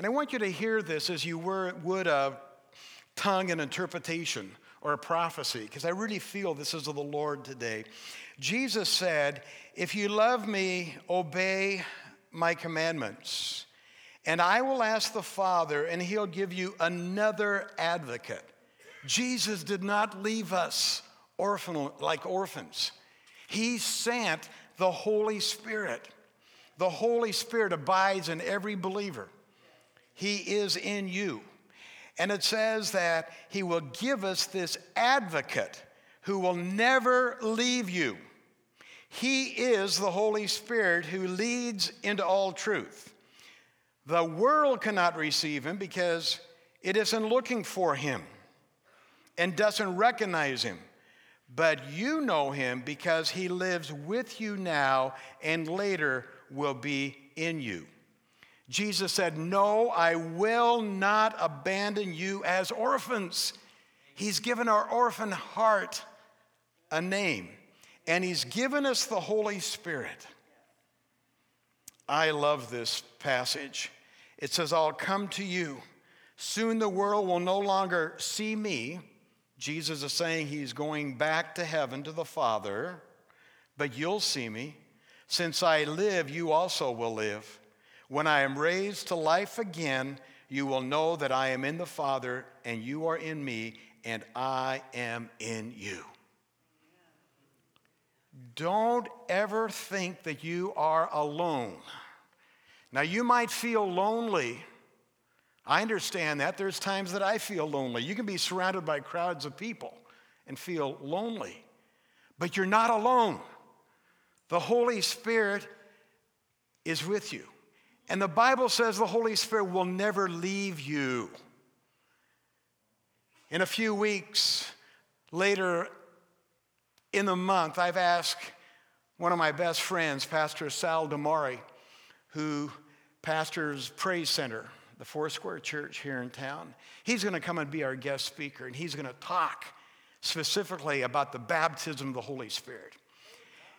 And I want you to hear this as you were, would a tongue and interpretation or a prophecy, because I really feel this is of the Lord today. Jesus said, If you love me, obey my commandments. And I will ask the Father, and he'll give you another advocate. Jesus did not leave us orphan, like orphans. He sent the Holy Spirit. The Holy Spirit abides in every believer. He is in you. And it says that He will give us this advocate who will never leave you. He is the Holy Spirit who leads into all truth. The world cannot receive Him because it isn't looking for Him and doesn't recognize Him. But you know Him because He lives with you now and later will be in you. Jesus said, No, I will not abandon you as orphans. He's given our orphan heart a name, and He's given us the Holy Spirit. I love this passage. It says, I'll come to you. Soon the world will no longer see me. Jesus is saying he's going back to heaven to the Father, but you'll see me. Since I live, you also will live. When I am raised to life again, you will know that I am in the Father, and you are in me, and I am in you. Don't ever think that you are alone. Now, you might feel lonely. I understand that. There's times that I feel lonely. You can be surrounded by crowds of people and feel lonely, but you're not alone. The Holy Spirit is with you. And the Bible says the Holy Spirit will never leave you. In a few weeks later in the month, I've asked one of my best friends, Pastor Sal Damari, who pastors Praise Center, the Foursquare Church here in town. He's going to come and be our guest speaker, and he's going to talk specifically about the baptism of the Holy Spirit.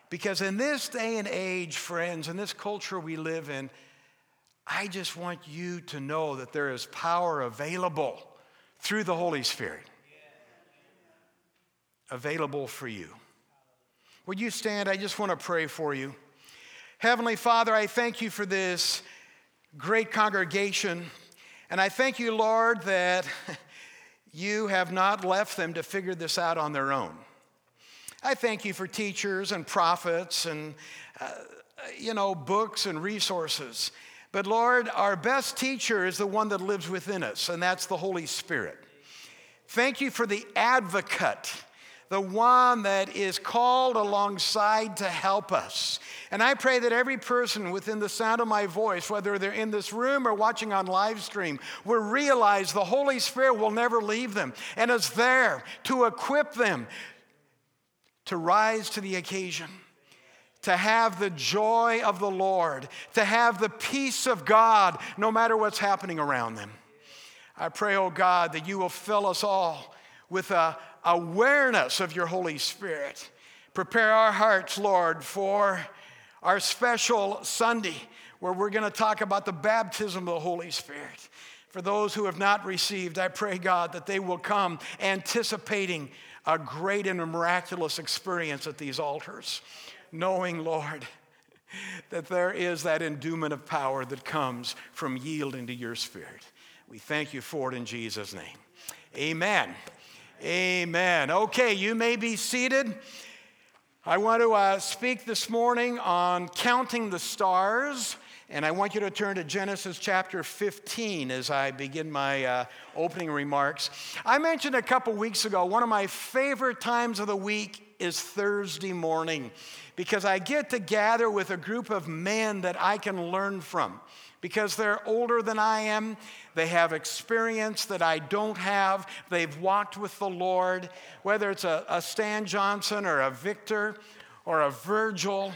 Because in this day and age, friends, in this culture we live in, I just want you to know that there is power available through the Holy Spirit. Available for you. Would you stand? I just want to pray for you. Heavenly Father, I thank you for this great congregation. And I thank you, Lord, that you have not left them to figure this out on their own. I thank you for teachers and prophets and, uh, you know, books and resources. But Lord, our best teacher is the one that lives within us, and that's the Holy Spirit. Thank you for the advocate, the one that is called alongside to help us. And I pray that every person within the sound of my voice, whether they're in this room or watching on live stream, will realize the Holy Spirit will never leave them and is there to equip them to rise to the occasion to have the joy of the Lord, to have the peace of God no matter what's happening around them. I pray, oh God, that you will fill us all with a awareness of your Holy Spirit. Prepare our hearts, Lord, for our special Sunday where we're going to talk about the baptism of the Holy Spirit. For those who have not received, I pray, God, that they will come anticipating a great and a miraculous experience at these altars knowing, Lord, that there is that endowment of power that comes from yielding to your spirit. We thank you for it in Jesus' name. Amen. Amen. Okay, you may be seated. I want to uh, speak this morning on counting the stars. And I want you to turn to Genesis chapter 15 as I begin my uh, opening remarks. I mentioned a couple weeks ago, one of my favorite times of the week is Thursday morning because I get to gather with a group of men that I can learn from because they're older than I am. They have experience that I don't have. They've walked with the Lord, whether it's a, a Stan Johnson or a Victor or a Virgil.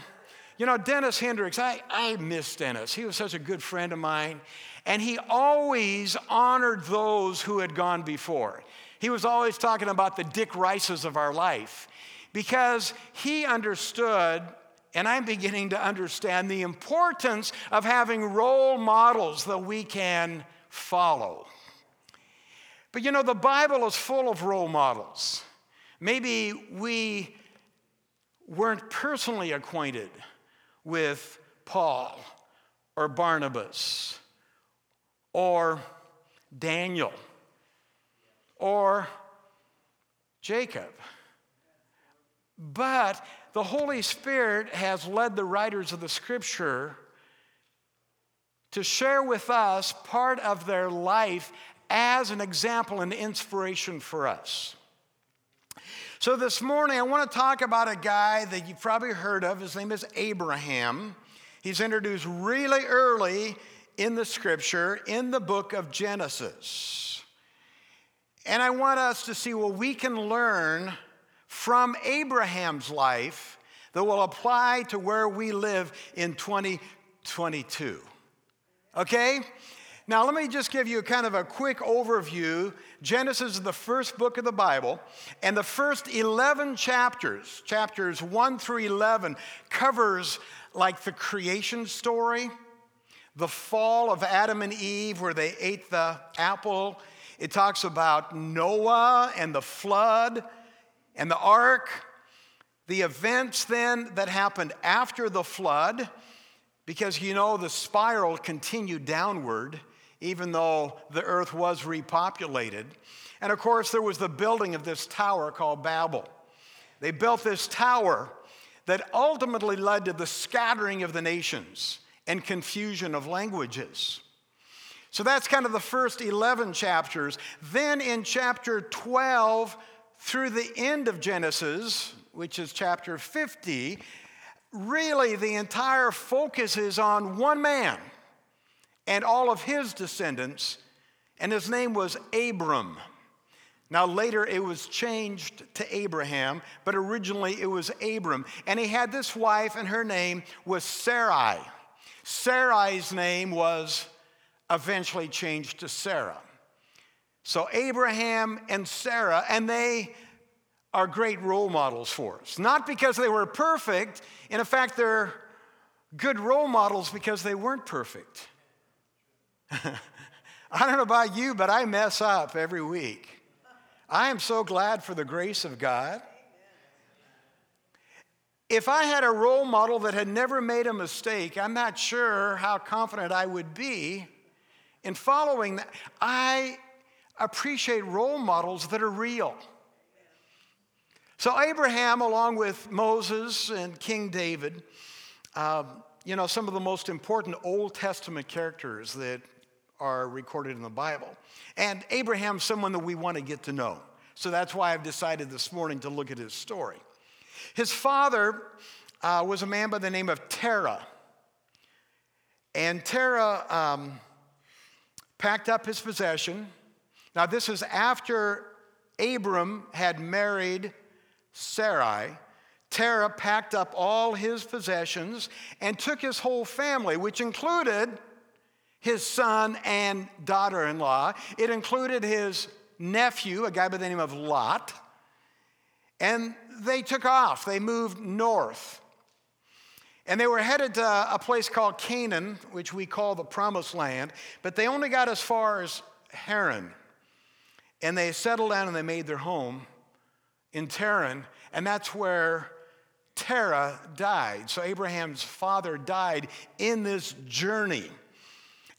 You know, Dennis Hendricks, I, I miss Dennis. He was such a good friend of mine. And he always honored those who had gone before. He was always talking about the Dick Rices of our life because he understood And I'm beginning to understand the importance of having role models that we can follow. But you know, the Bible is full of role models. Maybe we weren't personally acquainted with Paul or Barnabas or Daniel or Jacob. But the Holy Spirit has led the writers of the scripture to share with us part of their life as an example and inspiration for us. So, this morning, I want to talk about a guy that you've probably heard of. His name is Abraham. He's introduced really early in the scripture in the book of Genesis. And I want us to see what we can learn from Abraham's life that will apply to where we live in 2022. Okay? Now, let me just give you kind of a quick overview. Genesis is the first book of the Bible, and the first 11 chapters, chapters 1 through 11, covers like the creation story, the fall of Adam and Eve, where they ate the apple. It talks about Noah and the flood and the ark, the events then that happened after the flood, because you know the spiral continued downward even though the earth was repopulated. And of course, there was the building of this tower called Babel. They built this tower that ultimately led to the scattering of the nations and confusion of languages. So that's kind of the first 11 chapters. Then in chapter 12 through the end of Genesis, which is chapter 50, really the entire focus is on one man and all of his descendants, and his name was Abram. Now, later it was changed to Abraham, but originally it was Abram. And he had this wife, and her name was Sarai. Sarai's name was eventually changed to Sarah. So, Abraham and Sarah, and they are great role models for us. Not because they were perfect, in fact, they're good role models because they weren't perfect. I don't know about you, but I mess up every week. I am so glad for the grace of God. If I had a role model that had never made a mistake, I'm not sure how confident I would be in following that. I appreciate role models that are real. So, Abraham, along with Moses and King David, um, you know, some of the most important Old Testament characters that are recorded in the Bible. And Abraham's someone that we want to get to know. So that's why I've decided this morning to look at his story. His father uh, was a man by the name of Terah. And Terah um, packed up his possession. Now, this is after Abram had married Sarai. Terah packed up all his possessions and took his whole family, which included his son and daughter in law. It included his nephew, a guy by the name of Lot. And they took off, they moved north. And they were headed to a place called Canaan, which we call the Promised Land, but they only got as far as Haran. And they settled down and they made their home in Haran, and that's where Terah died. So Abraham's father died in this journey.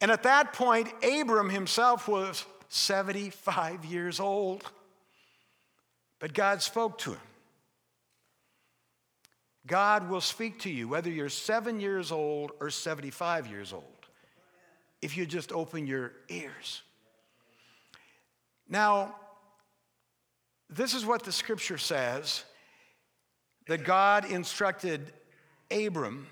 And at that point, Abram himself was 75 years old. But God spoke to him. God will speak to you whether you're seven years old or 75 years old if you just open your ears. Now, this is what the scripture says that God instructed Abram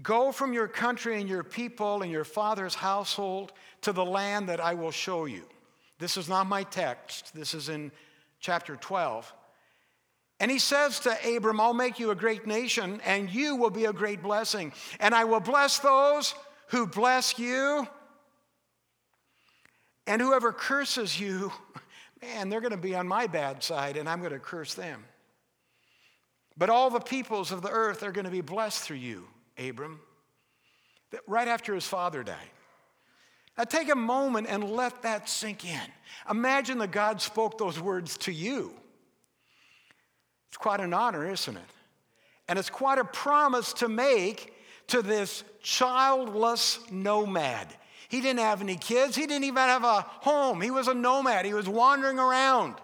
Go from your country and your people and your father's household to the land that I will show you. This is not my text, this is in chapter 12. And he says to Abram, I'll make you a great nation, and you will be a great blessing. And I will bless those who bless you. And whoever curses you, man, they're going to be on my bad side, and I'm going to curse them. But all the peoples of the earth are going to be blessed through you, Abram. Right after his father died. Now take a moment and let that sink in. Imagine that God spoke those words to you. It's quite an honor, isn't it? And it's quite a promise to make to this childless nomad. He didn't have any kids, he didn't even have a home. He was a nomad, he was wandering around.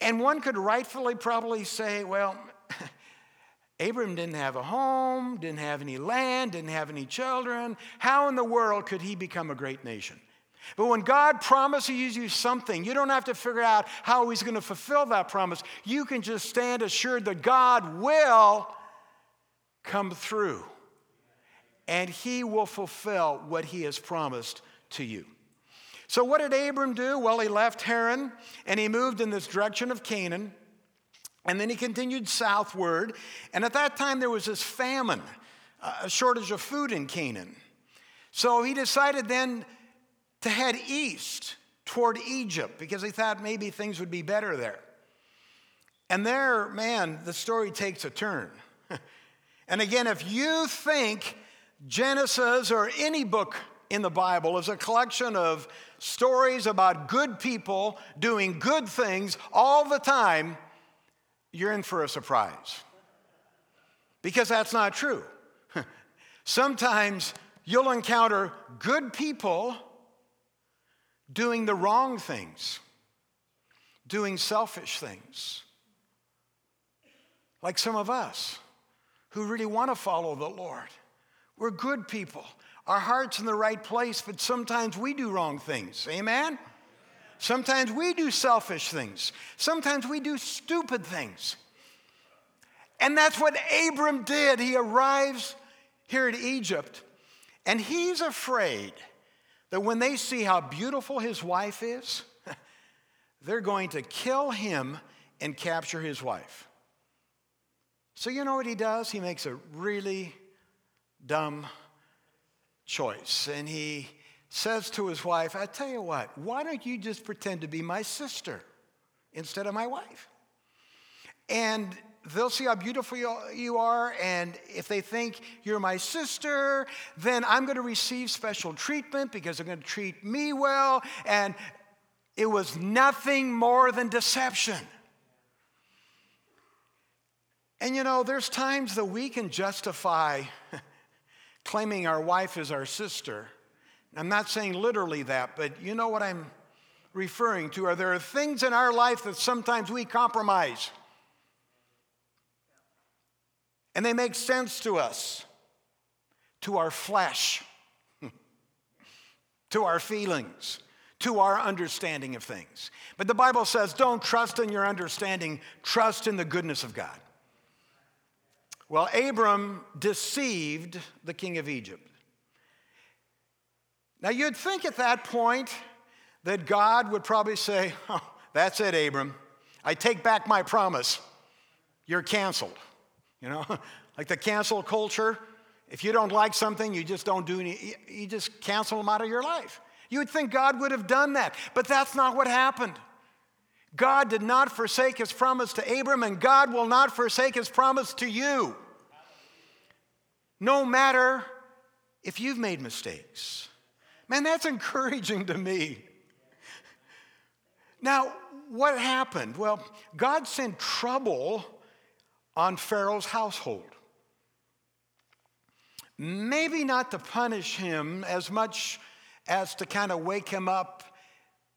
And one could rightfully probably say, well, Abram didn't have a home, didn't have any land, didn't have any children. How in the world could he become a great nation? But when God promises you something, you don't have to figure out how He's going to fulfill that promise. You can just stand assured that God will come through and He will fulfill what He has promised to you. So, what did Abram do? Well, he left Haran and he moved in this direction of Canaan. And then he continued southward. And at that time, there was this famine, a shortage of food in Canaan. So he decided then to head east toward Egypt because he thought maybe things would be better there. And there, man, the story takes a turn. and again, if you think Genesis or any book in the Bible is a collection of stories about good people doing good things all the time, you're in for a surprise. Because that's not true. Sometimes you'll encounter good people doing the wrong things, doing selfish things. Like some of us who really want to follow the Lord. We're good people. Our heart's in the right place, but sometimes we do wrong things. Amen? Sometimes we do selfish things. Sometimes we do stupid things. And that's what Abram did. He arrives here in Egypt, and he's afraid that when they see how beautiful his wife is, they're going to kill him and capture his wife. So, you know what he does? He makes a really dumb choice. And he says to his wife, I tell you what, why don't you just pretend to be my sister instead of my wife? And they'll see how beautiful you are. And if they think you're my sister, then I'm going to receive special treatment because they're going to treat me well. And it was nothing more than deception. And you know, there's times that we can justify claiming our wife is our sister. I'm not saying literally that, but you know what I'm referring to. Are there things in our life that sometimes we compromise? And they make sense to us, to our flesh, to our feelings, to our understanding of things. But the Bible says don't trust in your understanding, trust in the goodness of God. Well, Abram deceived the king of Egypt. Now, you'd think at that point that God would probably say, oh, That's it, Abram. I take back my promise. You're canceled. You know, like the cancel culture. If you don't like something, you just don't do any, you just cancel them out of your life. You would think God would have done that, but that's not what happened. God did not forsake his promise to Abram, and God will not forsake his promise to you. No matter if you've made mistakes. Man, that's encouraging to me. Now, what happened? Well, God sent trouble on Pharaoh's household. Maybe not to punish him as much as to kind of wake him up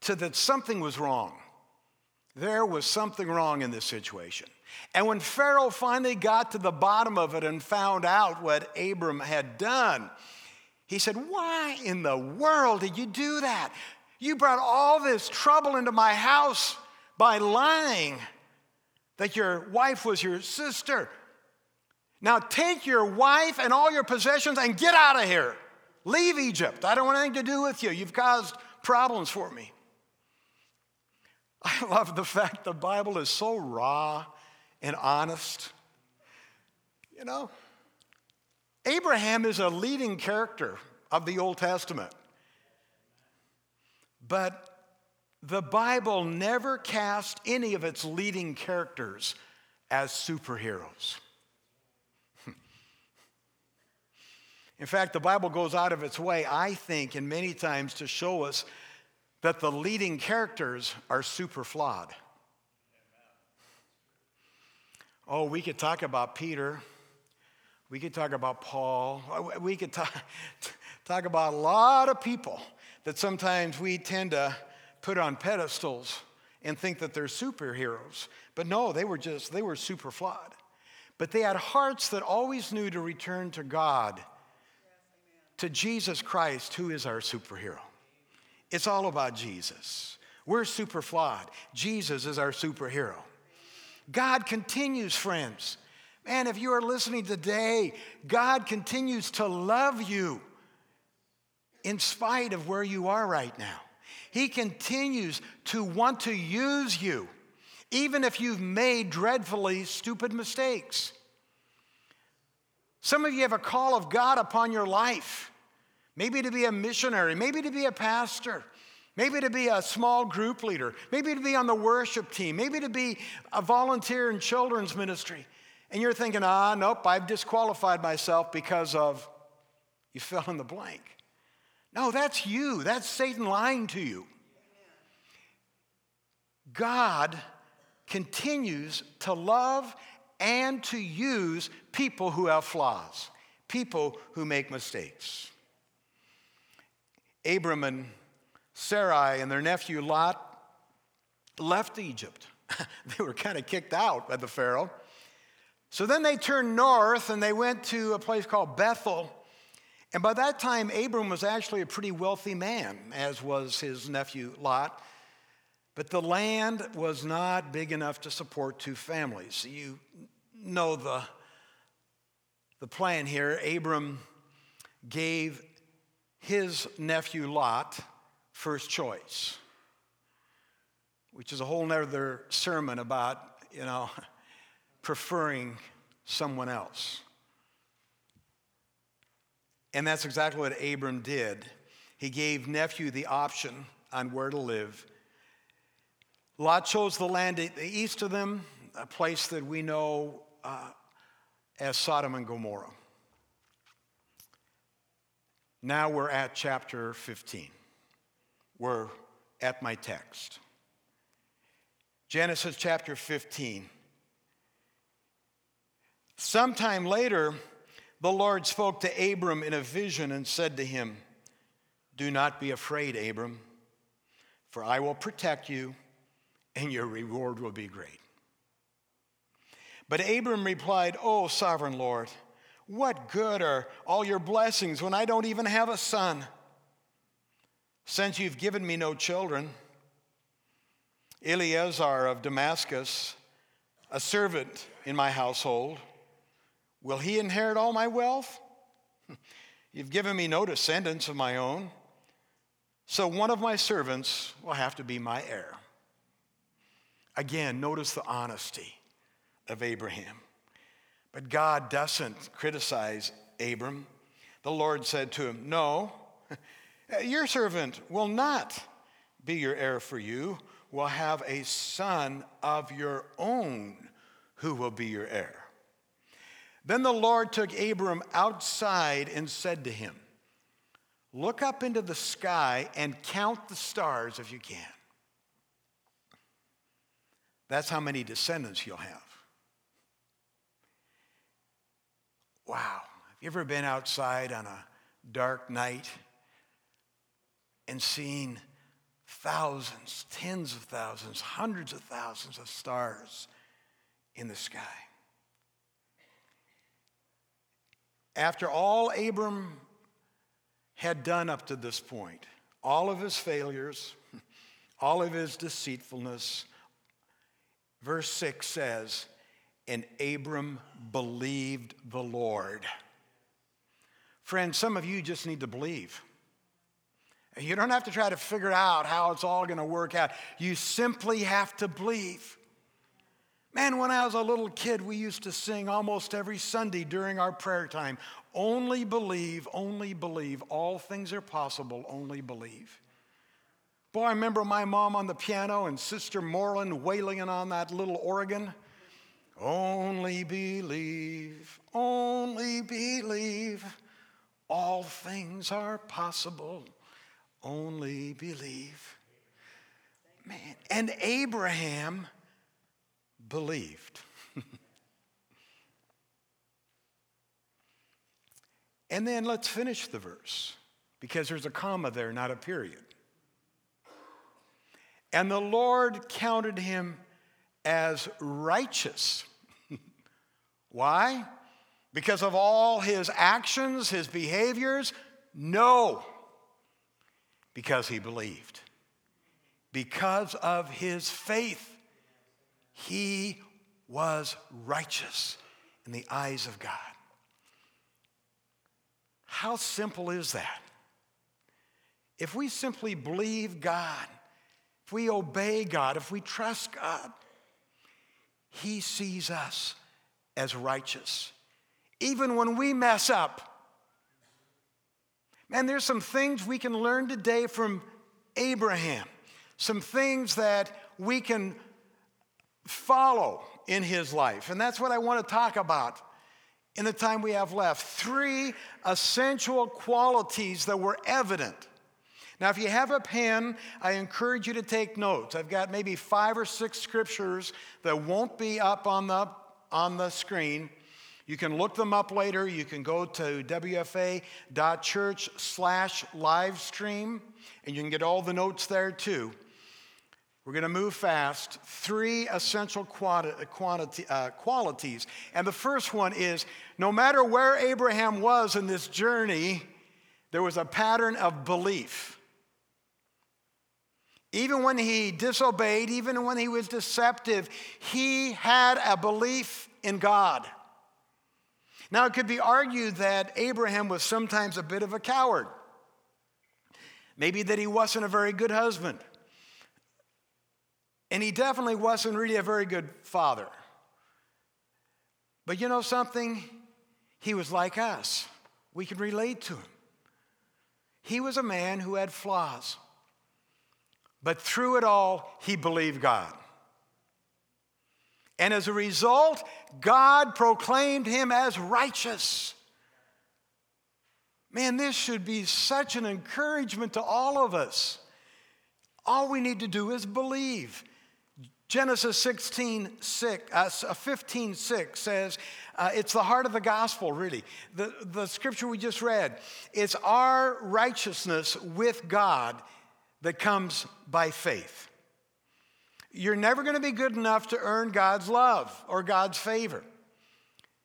to that something was wrong. There was something wrong in this situation. And when Pharaoh finally got to the bottom of it and found out what Abram had done, he said, Why in the world did you do that? You brought all this trouble into my house by lying that your wife was your sister. Now take your wife and all your possessions and get out of here. Leave Egypt. I don't want anything to do with you. You've caused problems for me. I love the fact the Bible is so raw and honest. You know, Abraham is a leading character of the Old Testament. But the Bible never cast any of its leading characters as superheroes. In fact, the Bible goes out of its way, I think, and many times to show us that the leading characters are super flawed. Oh, we could talk about Peter. We could talk about Paul. We could talk, talk about a lot of people that sometimes we tend to put on pedestals and think that they're superheroes. But no, they were just, they were super flawed. But they had hearts that always knew to return to God, to Jesus Christ, who is our superhero. It's all about Jesus. We're super flawed. Jesus is our superhero. God continues, friends. Man, if you are listening today, God continues to love you in spite of where you are right now. He continues to want to use you, even if you've made dreadfully stupid mistakes. Some of you have a call of God upon your life, maybe to be a missionary, maybe to be a pastor. Maybe to be a small group leader, maybe to be on the worship team, maybe to be a volunteer in children's ministry. And you're thinking, ah, nope, I've disqualified myself because of, you fill in the blank. No, that's you. That's Satan lying to you. God continues to love and to use people who have flaws, people who make mistakes. Abram and Sarai and their nephew Lot left Egypt. they were kind of kicked out by the Pharaoh. So then they turned north and they went to a place called Bethel. And by that time, Abram was actually a pretty wealthy man, as was his nephew Lot. But the land was not big enough to support two families. You know the, the plan here. Abram gave his nephew Lot first choice, which is a whole other sermon about, you know, preferring someone else. And that's exactly what Abram did. He gave nephew the option on where to live. Lot chose the land east of them, a place that we know uh, as Sodom and Gomorrah. Now we're at chapter 15. We're at my text. Genesis chapter 15. Sometime later, the Lord spoke to Abram in a vision and said to him, Do not be afraid, Abram, for I will protect you, and your reward will be great. But Abram replied, Oh, sovereign Lord, what good are all your blessings when I don't even have a son? Since you've given me no children, Eliezer of Damascus, a servant in my household, Will he inherit all my wealth? You've given me no descendants of my own, so one of my servants will have to be my heir. Again, notice the honesty of Abraham. But God doesn't criticize Abram. The Lord said to him, No, your servant will not be your heir for you, will have a son of your own who will be your heir. Then the Lord took Abram outside and said to him, Look up into the sky and count the stars if you can. That's how many descendants you'll have. Wow. Have you ever been outside on a dark night and seen thousands, tens of thousands, hundreds of thousands of stars in the sky? After all Abram had done up to this point, all of his failures, all of his deceitfulness, verse 6 says, And Abram believed the Lord. Friends, some of you just need to believe. You don't have to try to figure out how it's all going to work out. You simply have to believe. Man, when I was a little kid, we used to sing almost every Sunday during our prayer time only believe, only believe. All things are possible, only believe. Boy, I remember my mom on the piano and Sister Moreland wailing on that little organ. Only believe, only believe, all things are possible. Only believe. Man, and Abraham believed. and then let's finish the verse because there's a comma there, not a period. And the Lord counted him as righteous. Why? Because of all his actions, his behaviors? No. Because he believed. Because of his faith, he was righteous in the eyes of God. How simple is that? If we simply believe God, if we obey God, if we trust God, He sees us as righteous. Even when we mess up. Man, there's some things we can learn today from Abraham, some things that we can follow in his life. And that's what I want to talk about in the time we have left. Three essential qualities that were evident now, if you have a pen, I encourage you to take notes. I've got maybe five or six scriptures that won't be up on the, on the screen. You can look them up later. You can go to wfa.church slash live stream, and you can get all the notes there too. We're going to move fast. Three essential quantity, uh, qualities. And the first one is no matter where Abraham was in this journey, there was a pattern of belief. Even when he disobeyed, even when he was deceptive, he had a belief in God. Now, it could be argued that Abraham was sometimes a bit of a coward. Maybe that he wasn't a very good husband. And he definitely wasn't really a very good father. But you know something? He was like us. We can relate to him. He was a man who had flaws. But through it all, he believed God. And as a result, God proclaimed him as righteous. Man, this should be such an encouragement to all of us. All we need to do is believe. Genesis 16, 6, uh, 15, 6 says, uh, it's the heart of the gospel, really. The, the scripture we just read. It's our righteousness with God that comes by faith. You're never going to be good enough to earn God's love or God's favor.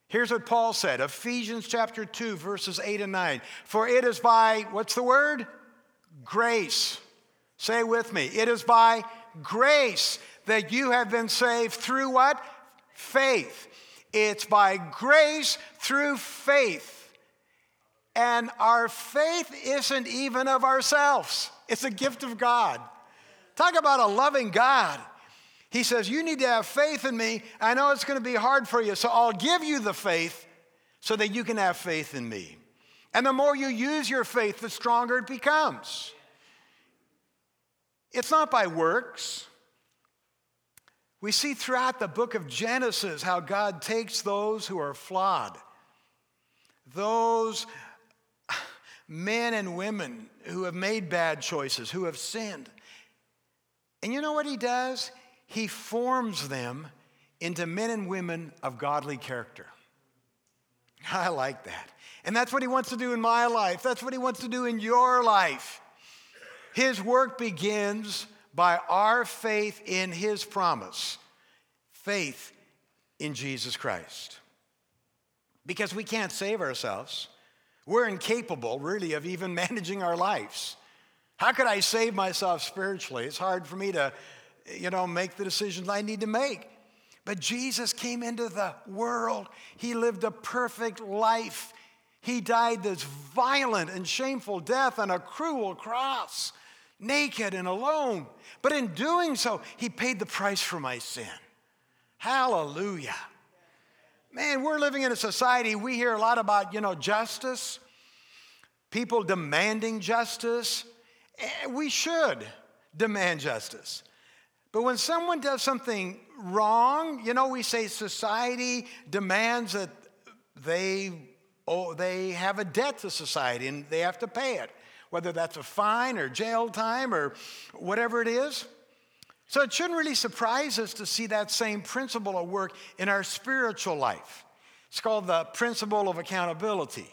Here's what Paul said Ephesians chapter 2, verses 8 and 9. For it is by, what's the word? Grace. Say with me. It is by grace that you have been saved through what? Faith. It's by grace through faith. And our faith isn't even of ourselves. It's a gift of God. Talk about a loving God. He says, You need to have faith in me. I know it's going to be hard for you, so I'll give you the faith so that you can have faith in me. And the more you use your faith, the stronger it becomes. It's not by works. We see throughout the book of Genesis how God takes those who are flawed, those men and women who have made bad choices, who have sinned. And you know what he does? He forms them into men and women of godly character. I like that. And that's what he wants to do in my life. That's what he wants to do in your life. His work begins by our faith in his promise, faith in Jesus Christ. Because we can't save ourselves. We're incapable, really, of even managing our lives. How could I save myself spiritually? It's hard for me to, you know, make the decisions I need to make. But Jesus came into the world. He lived a perfect life. He died this violent and shameful death on a cruel cross, naked and alone. But in doing so, he paid the price for my sin. Hallelujah. Man, we're living in a society, we hear a lot about, you know, justice, people demanding justice. Eh, we should. demand justice. But when someone does something wrong, you know, we say society demands that they, oh, they have a debt to society and they have to pay it, whether that's a fine or jail time or whatever it is. So it shouldn't really surprise us to see that same principle at work in our spiritual life. It's called the principle of accountability.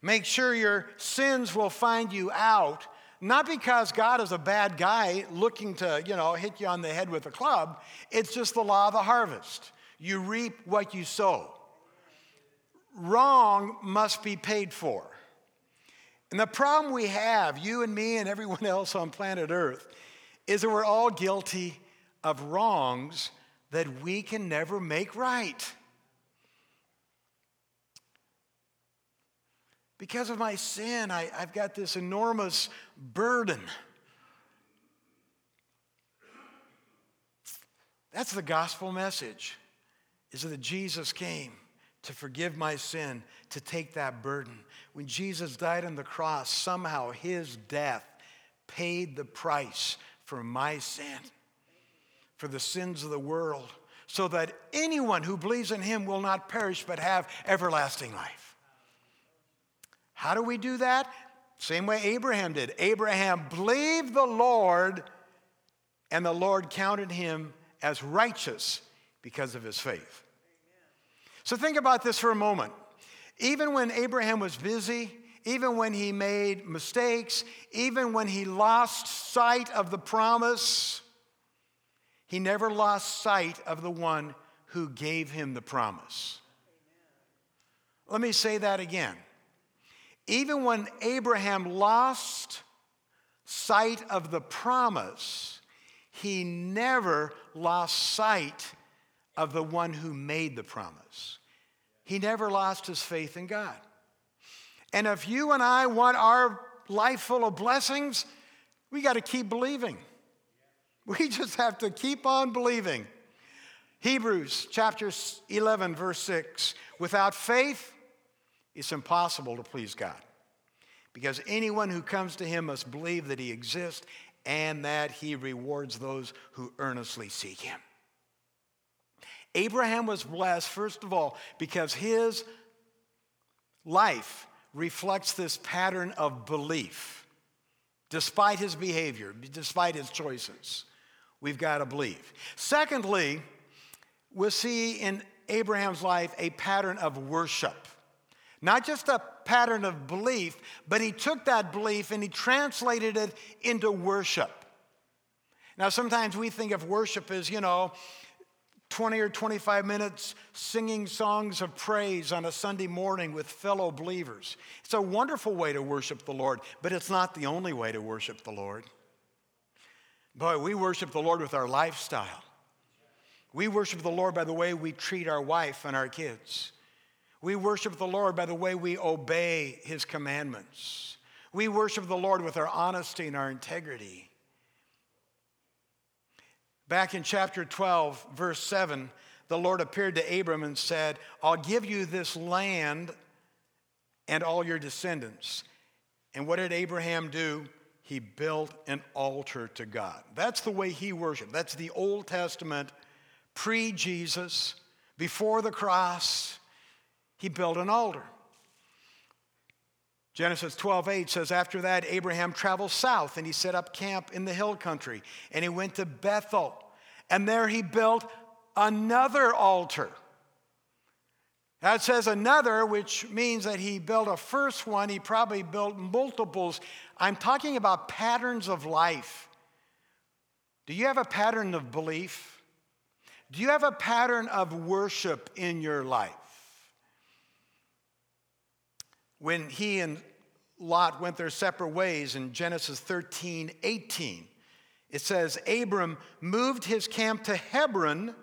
Make sure your sins will find you out, not because God is a bad guy looking to, you know, hit you on the head with a club. It's just the law of the harvest. You reap what you sow. Wrong must be paid for. And the problem we have, you and me and everyone else on planet Earth, is that we're all guilty of wrongs that we can never make right. Because of my sin, I, have got this enormous burden. That's the gospel message, is that Jesus came to forgive my sin, to take that burden. When Jesus died on the cross, somehow his death paid the price for my sin, for the sins of the world, so that anyone who believes in him will not perish but have everlasting life. How do we do that? Same way Abraham did. Abraham believed the Lord, and the Lord counted him as righteous because of his faith. So think about this for a moment. Even when Abraham was busy, even when he made mistakes, even when he lost sight of the promise, he never lost sight of the one who gave him the promise. Let me say that again. Even when Abraham lost sight of the promise, he never lost sight of the one who made the promise. He never lost his faith in God. And if you and I want our life full of blessings, we got to keep believing. We just have to keep on believing. Hebrews chapter 11, verse 6 without faith, it's impossible to please God. Because anyone who comes to him must believe that he exists and that he rewards those who earnestly seek him. Abraham was blessed, first of all, because his life reflects this pattern of belief. Despite his behavior, despite his choices, we've got to believe. Secondly, we see in Abraham's life a pattern of worship. Not just a pattern of belief, but he took that belief and he translated it into worship. Now, sometimes we think of worship as, you know, 20 or 25 minutes singing songs of praise on a Sunday morning with fellow believers. It's a wonderful way to worship the Lord, but it's not the only way to worship the Lord. Boy, we worship the Lord with our lifestyle. We worship the Lord by the way we treat our wife and our kids. We worship the Lord by the way we obey his commandments. We worship the Lord with our honesty and our integrity. Back in chapter 12, verse 7, the Lord appeared to Abram and said, I'll give you this land and all your descendants. And what did Abraham do? He built an altar to God. That's the way he worshiped. That's the Old Testament, pre Jesus, before the cross. He built an altar. Genesis 12, 8 says, After that, Abraham traveled south and he set up camp in the hill country. And he went to Bethel. And there he built another altar. That says another, which means that he built a first one. He probably built multiples. I'm talking about patterns of life. Do you have a pattern of belief? Do you have a pattern of worship in your life? when he and Lot went their separate ways in Genesis 13 18. It says, Abram moved his camp to Hebron.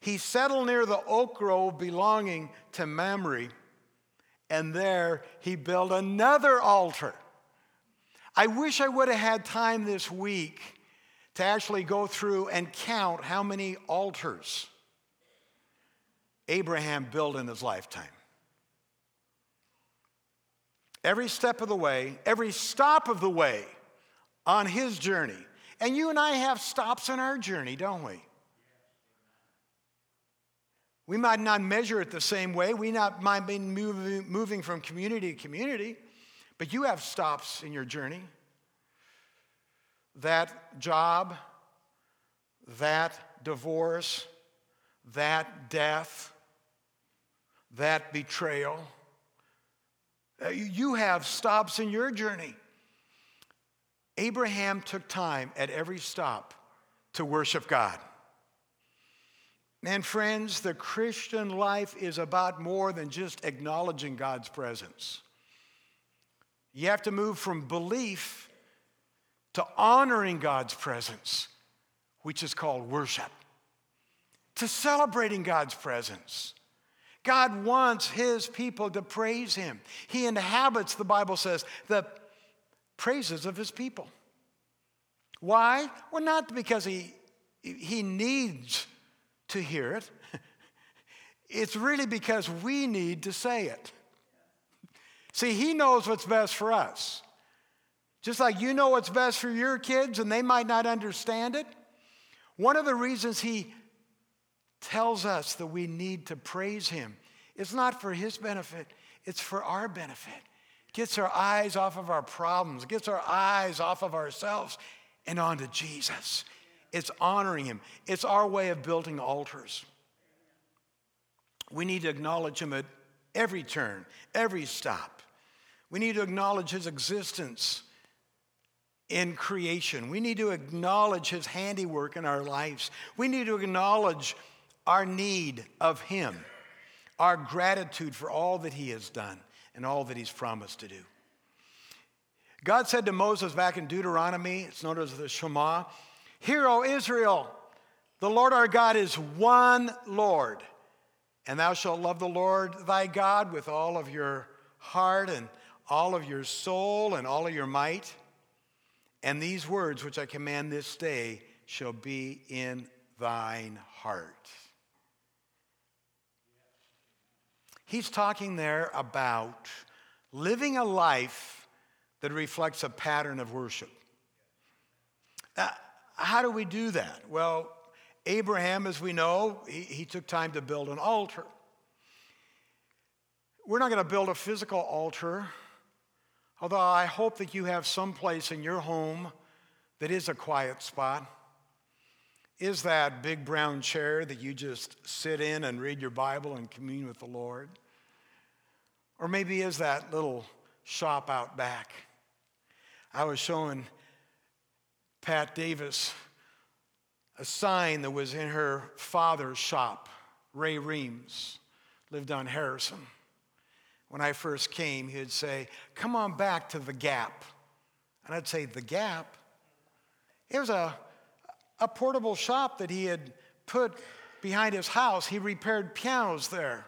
He settled near the oak grove belonging to Mamre, and there he built another altar. I wish I would have had time this week to actually go through and count how many altars Abraham built in his lifetime. Every step of the way, every stop of the way on his journey, And you and I have stops in our journey, don't we? We might not measure it the same way. We not, might be moving, moving from community to community, but you have stops in your journey. That job, that divorce, that death, that betrayal. Uh, you have stops in your journey. Abraham took time at every stop to worship God. And friends, the Christian life is about more than just acknowledging God's presence. You have to move from belief to honoring God's presence, which is called worship, to celebrating God's presence. God wants his people to praise him. He inhabits, the Bible says, the praises of his people. Why? Well, not because he, he needs to hear it, it's really because we need to say it. See, he knows what's best for us. Just like you know what's best for your kids and they might not understand it. One of the reasons he tells us that we need to praise him is not for his benefit, it's for our benefit. Gets our eyes off of our problems, gets our eyes off of ourselves and onto Jesus. It's honoring him. It's our way of building altars. We need to acknowledge him at every turn, every stop. We need to acknowledge his existence in creation. We need to acknowledge his handiwork in our lives. We need to acknowledge our need of him, our gratitude for all that he has done and all that he's promised to do. God said to Moses back in Deuteronomy, it's known as the Shema, Hear, O Israel, the Lord our God is one Lord, and thou shalt love the Lord thy God with all of your heart and all of your soul and all of your might. And these words which I command this day shall be in thine heart. He's talking there about living a life that reflects a pattern of worship. Uh, how do we do that? Well, Abraham, as we know, he, he took time to build an altar. We're not going to build a physical altar, although I hope that you have some place in your home that is a quiet spot. Is that big brown chair that you just sit in and read your Bible and commune with the Lord? Or maybe is that little shop out back? I was showing Pat Davis a sign that was in her father's shop, Ray Reams, lived on Harrison. When I first came, he'd say, Come on back to the Gap. And I'd say, The Gap? It was a, a portable shop that he had put behind his house. He repaired pianos there.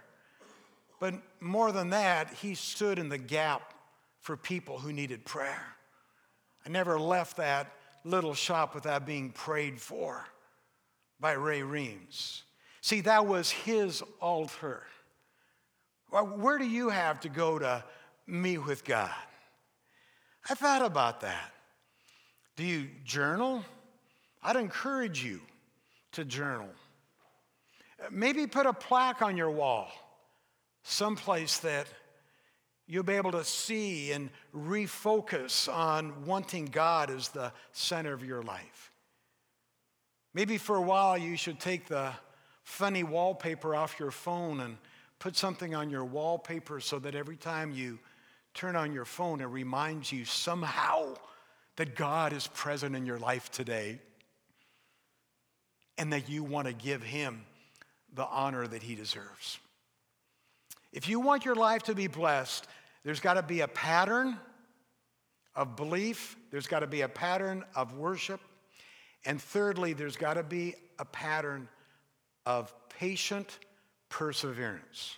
But more than that, he stood in the gap for people who needed prayer. I never left that little shop without being prayed for by Ray Reams. See, that was his altar. Where do you have to go to meet with God? I thought about that. Do you journal? I'd encourage you to journal. Maybe put a plaque on your wall, someplace that You'll be able to see and refocus on wanting God as the center of your life. Maybe for a while you should take the funny wallpaper off your phone and put something on your wallpaper so that every time you turn on your phone, it reminds you somehow that God is present in your life today and that you want to give Him the honor that He deserves. If you want your life to be blessed, there's got to be a pattern of belief, there's got to be a pattern of worship, and thirdly, there's got to be a pattern of patient perseverance.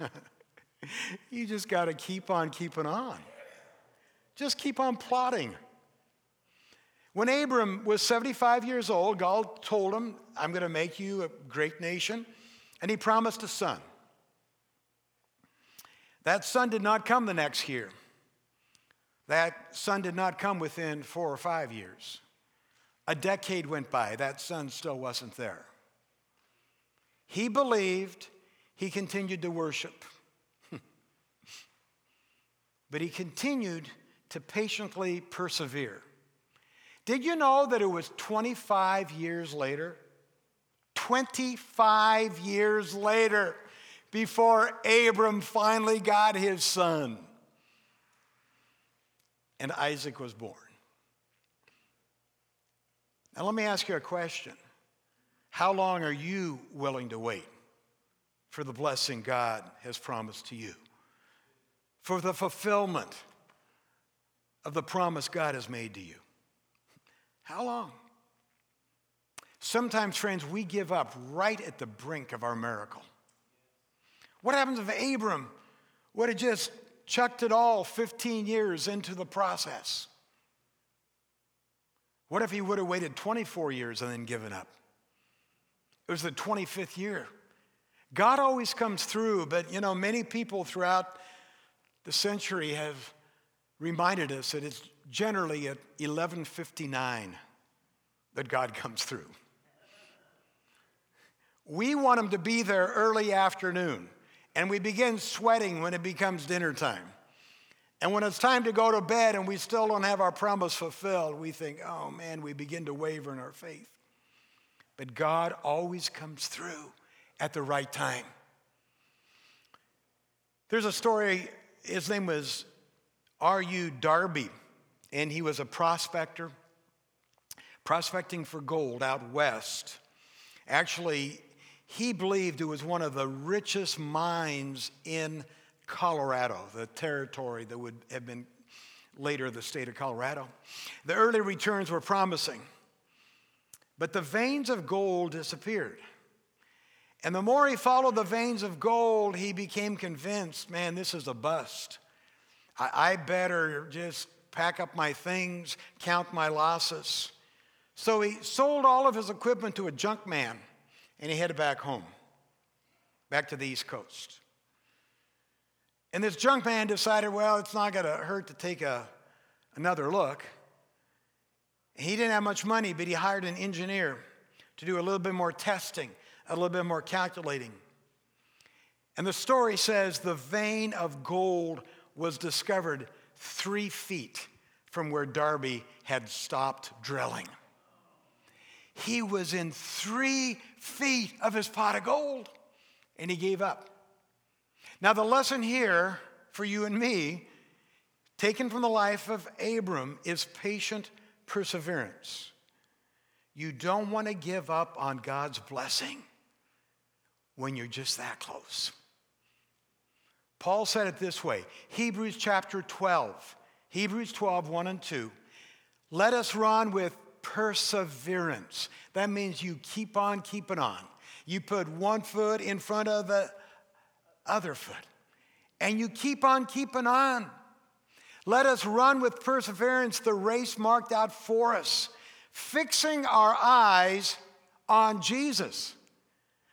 you just got to keep on keeping on. Just keep on plotting. When Abram was 75 years old, God told him, I'm going to make you a great nation. And he promised a son. That son did not come the next year. That son did not come within four or five years. A decade went by, that son still wasn't there. He believed, he continued to worship. but he continued to patiently persevere. Did you know that it was 25 years later? 25 years later before Abram finally got his son. And Isaac was born. Now, let me ask you a question. How long are you willing to wait for the blessing God has promised to you? For the fulfillment of the promise God has made to you? How long? Sometimes, friends, we give up right at the brink of our miracle. What happens if Abram would have just chucked it all 15 years into the process? What if he would have waited 24 years and then given up? It was the 25th year. God always comes through, but you know, many people throughout the century have reminded us that it's generally at 1159 that God comes through. We want him to be there early afternoon, and we begin sweating when it becomes dinner time. And when it's time to go to bed and we still don't have our promise fulfilled, we think, oh man, we begin to waver in our faith. But God always comes through at the right time. There's a story, his name was R.U. Darby, and he was a prospector, prospecting for gold out west. Actually, he believed it was one of the richest mines in Colorado, the territory that would have been later the state of Colorado. The early returns were promising, but the veins of gold disappeared. And the more he followed the veins of gold, he became convinced man, this is a bust. I, better just pack up my things, count my losses. So he sold all of his equipment to a junk man and he headed back home, back to the East Coast. And this junk man decided, well, it's not going to hurt to take a, another look. He didn't have much money, but he hired an engineer to do a little bit more testing, a little bit more calculating. And the story says the vein of gold was discovered three feet from where Darby had stopped drilling. He was in three feet of his pot of gold, and he gave up. Now, the lesson here for you and me, taken from the life of Abram, is patient perseverance. You don't want to give up on God's blessing when you're just that close. Paul said it this way Hebrews chapter 12, Hebrews 12, 1 and 2. Let us run with perseverance. That means you keep on keeping on. You put one foot in front of the other foot, and you keep on keeping on. Let us run with perseverance the race marked out for us, fixing our eyes on Jesus.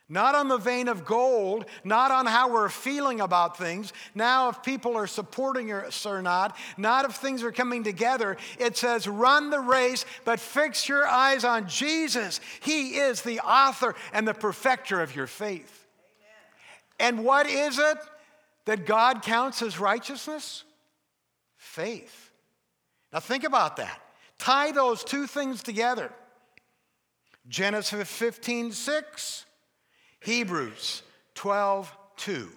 Not on the vein of gold, not on how we're feeling about things, now if people are supporting us or not, not if things are coming together. It says, run the race, but fix your eyes on Jesus. He is the author and the perfecter of your faith. Amen. And what is it that God counts as righteousness? Faith. Now think about that. Tie those two things together. Genesis 15, 6 Hebrews 12, 2.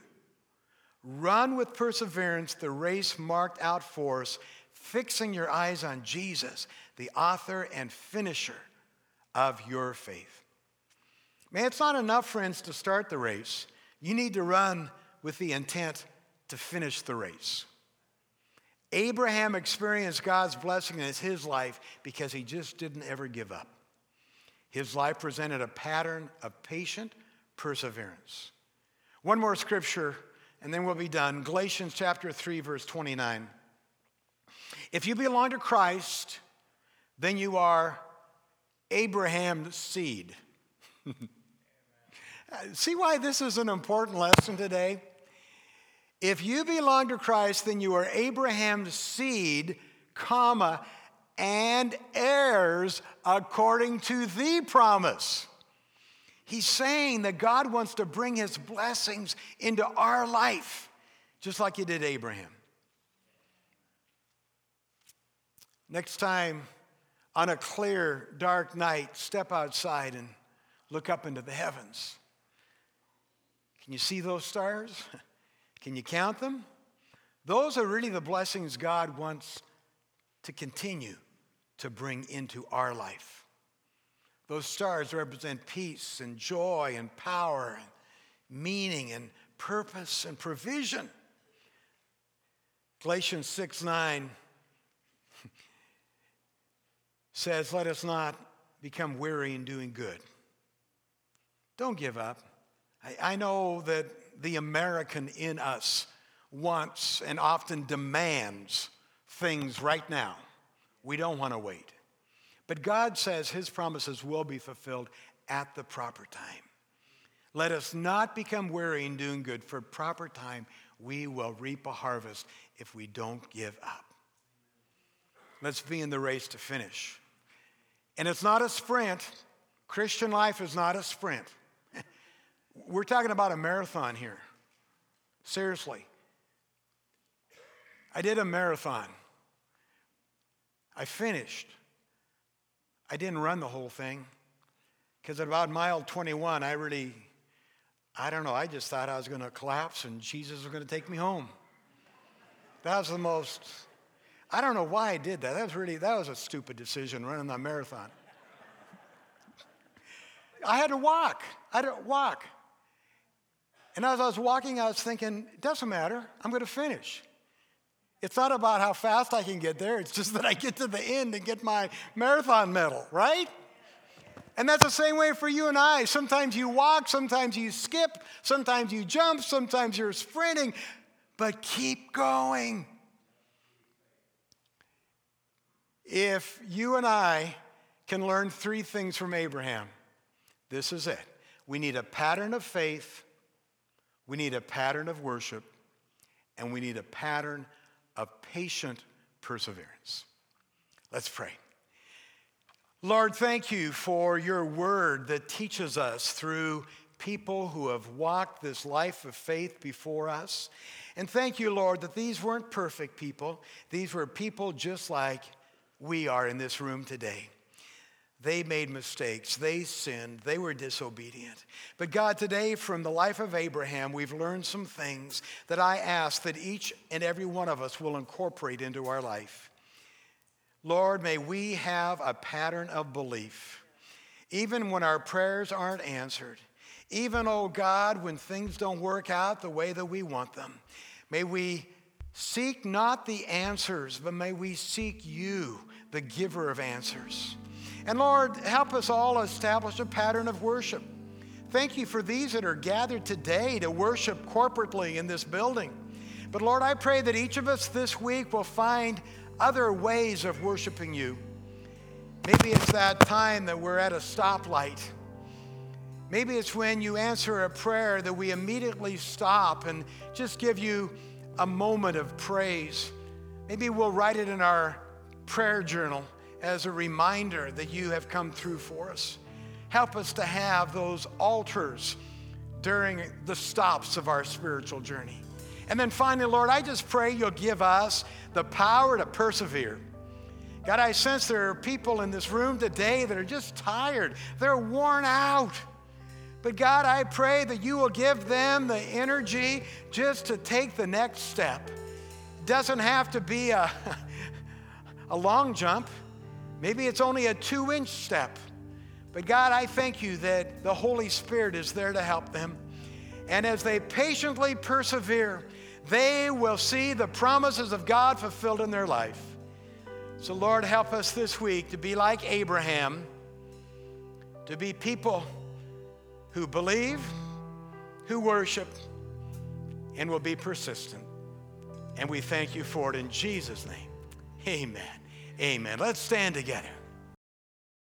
Run with perseverance the race marked out for us, fixing your eyes on Jesus, the author and finisher of your faith. Man, it's not enough, friends, to start the race. You need to run with the intent to finish the race. Abraham experienced God's blessing in his life because he just didn't ever give up. His life presented a pattern of patient, perseverance. One more scripture, and then we'll be done. Galatians chapter 3, verse 29. If you belong to Christ, then you are Abraham's seed. Uh, see why this is an important lesson today? If you belong to Christ, then you are Abraham's seed, comma, and heirs according to the promise. He's saying that God wants to bring his blessings into our life, just like he did Abraham. Next time, on a clear, dark night, step outside and look up into the heavens. Can you see those stars? Can you count them? Those are really the blessings God wants to continue to bring into our life. Those stars represent peace and joy and power and meaning and purpose and provision. Galatians 6 9 says, Let us not become weary in doing good. Don't give up. I, I know that the American in us wants and often demands things right now. We don't want to wait. But God says his promises will be fulfilled at the proper time. Let us not become weary in doing good, for proper time we will reap a harvest if we don't give up. Let's be in the race to finish. And it's not a sprint. Christian life is not a sprint. We're talking about a marathon here. Seriously. I did a marathon. I finished. I didn't run the whole thing because at about mile 21, I really, I don't know, I just thought I was going to collapse and Jesus was going to take me home. That was the most, I don't know why I did that. That was really, that was a stupid decision running that marathon. I had to walk. I had to walk. And as I was walking, I was thinking, it doesn't matter. I'm going to finish. It's not about how fast I can get there, it's just that I get to the end and get my marathon medal, right? And that's the same way for you and I. Sometimes you walk, sometimes you skip, sometimes you jump, sometimes you're sprinting, but keep going. If you and I can learn three things from Abraham, this is it. We need a pattern of faith, we need a pattern of worship, and we need a pattern of patient perseverance. Let's pray. Lord, thank you for your word that teaches us through people who have walked this life of faith before us. And thank you, Lord, that these weren't perfect people. These were people just like we are in this room today. They made mistakes. They sinned. They were disobedient. But God, today from the life of Abraham, we've learned some things that I ask that each and every one of us will incorporate into our life. Lord, may we have a pattern of belief, even when our prayers aren't answered. Even, oh God, when things don't work out the way that we want them. May we seek not the answers, but may we seek you, the giver of answers. And Lord, help us all establish a pattern of worship. Thank you for these that are gathered today to worship corporately in this building. But Lord, I pray that each of us this week will find other ways of worshiping you. Maybe it's that time that we're at a stoplight. Maybe it's when you answer a prayer that we immediately stop and just give you a moment of praise. Maybe we'll write it in our prayer journal as a reminder that you have come through for us. Help us to have those altars during the stops of our spiritual journey. And then finally, Lord, I just pray you'll give us the power to persevere. God, I sense there are people in this room today that are just tired, they're worn out. But God, I pray that you will give them the energy just to take the next step. Doesn't have to be a, a long jump. Maybe it's only a two inch step. But God, I thank you that the Holy Spirit is there to help them. And as they patiently persevere, they will see the promises of God fulfilled in their life. So, Lord, help us this week to be like Abraham, to be people who believe, who worship, and will be persistent. And we thank you for it in Jesus' name. Amen. Amen. Let's stand together.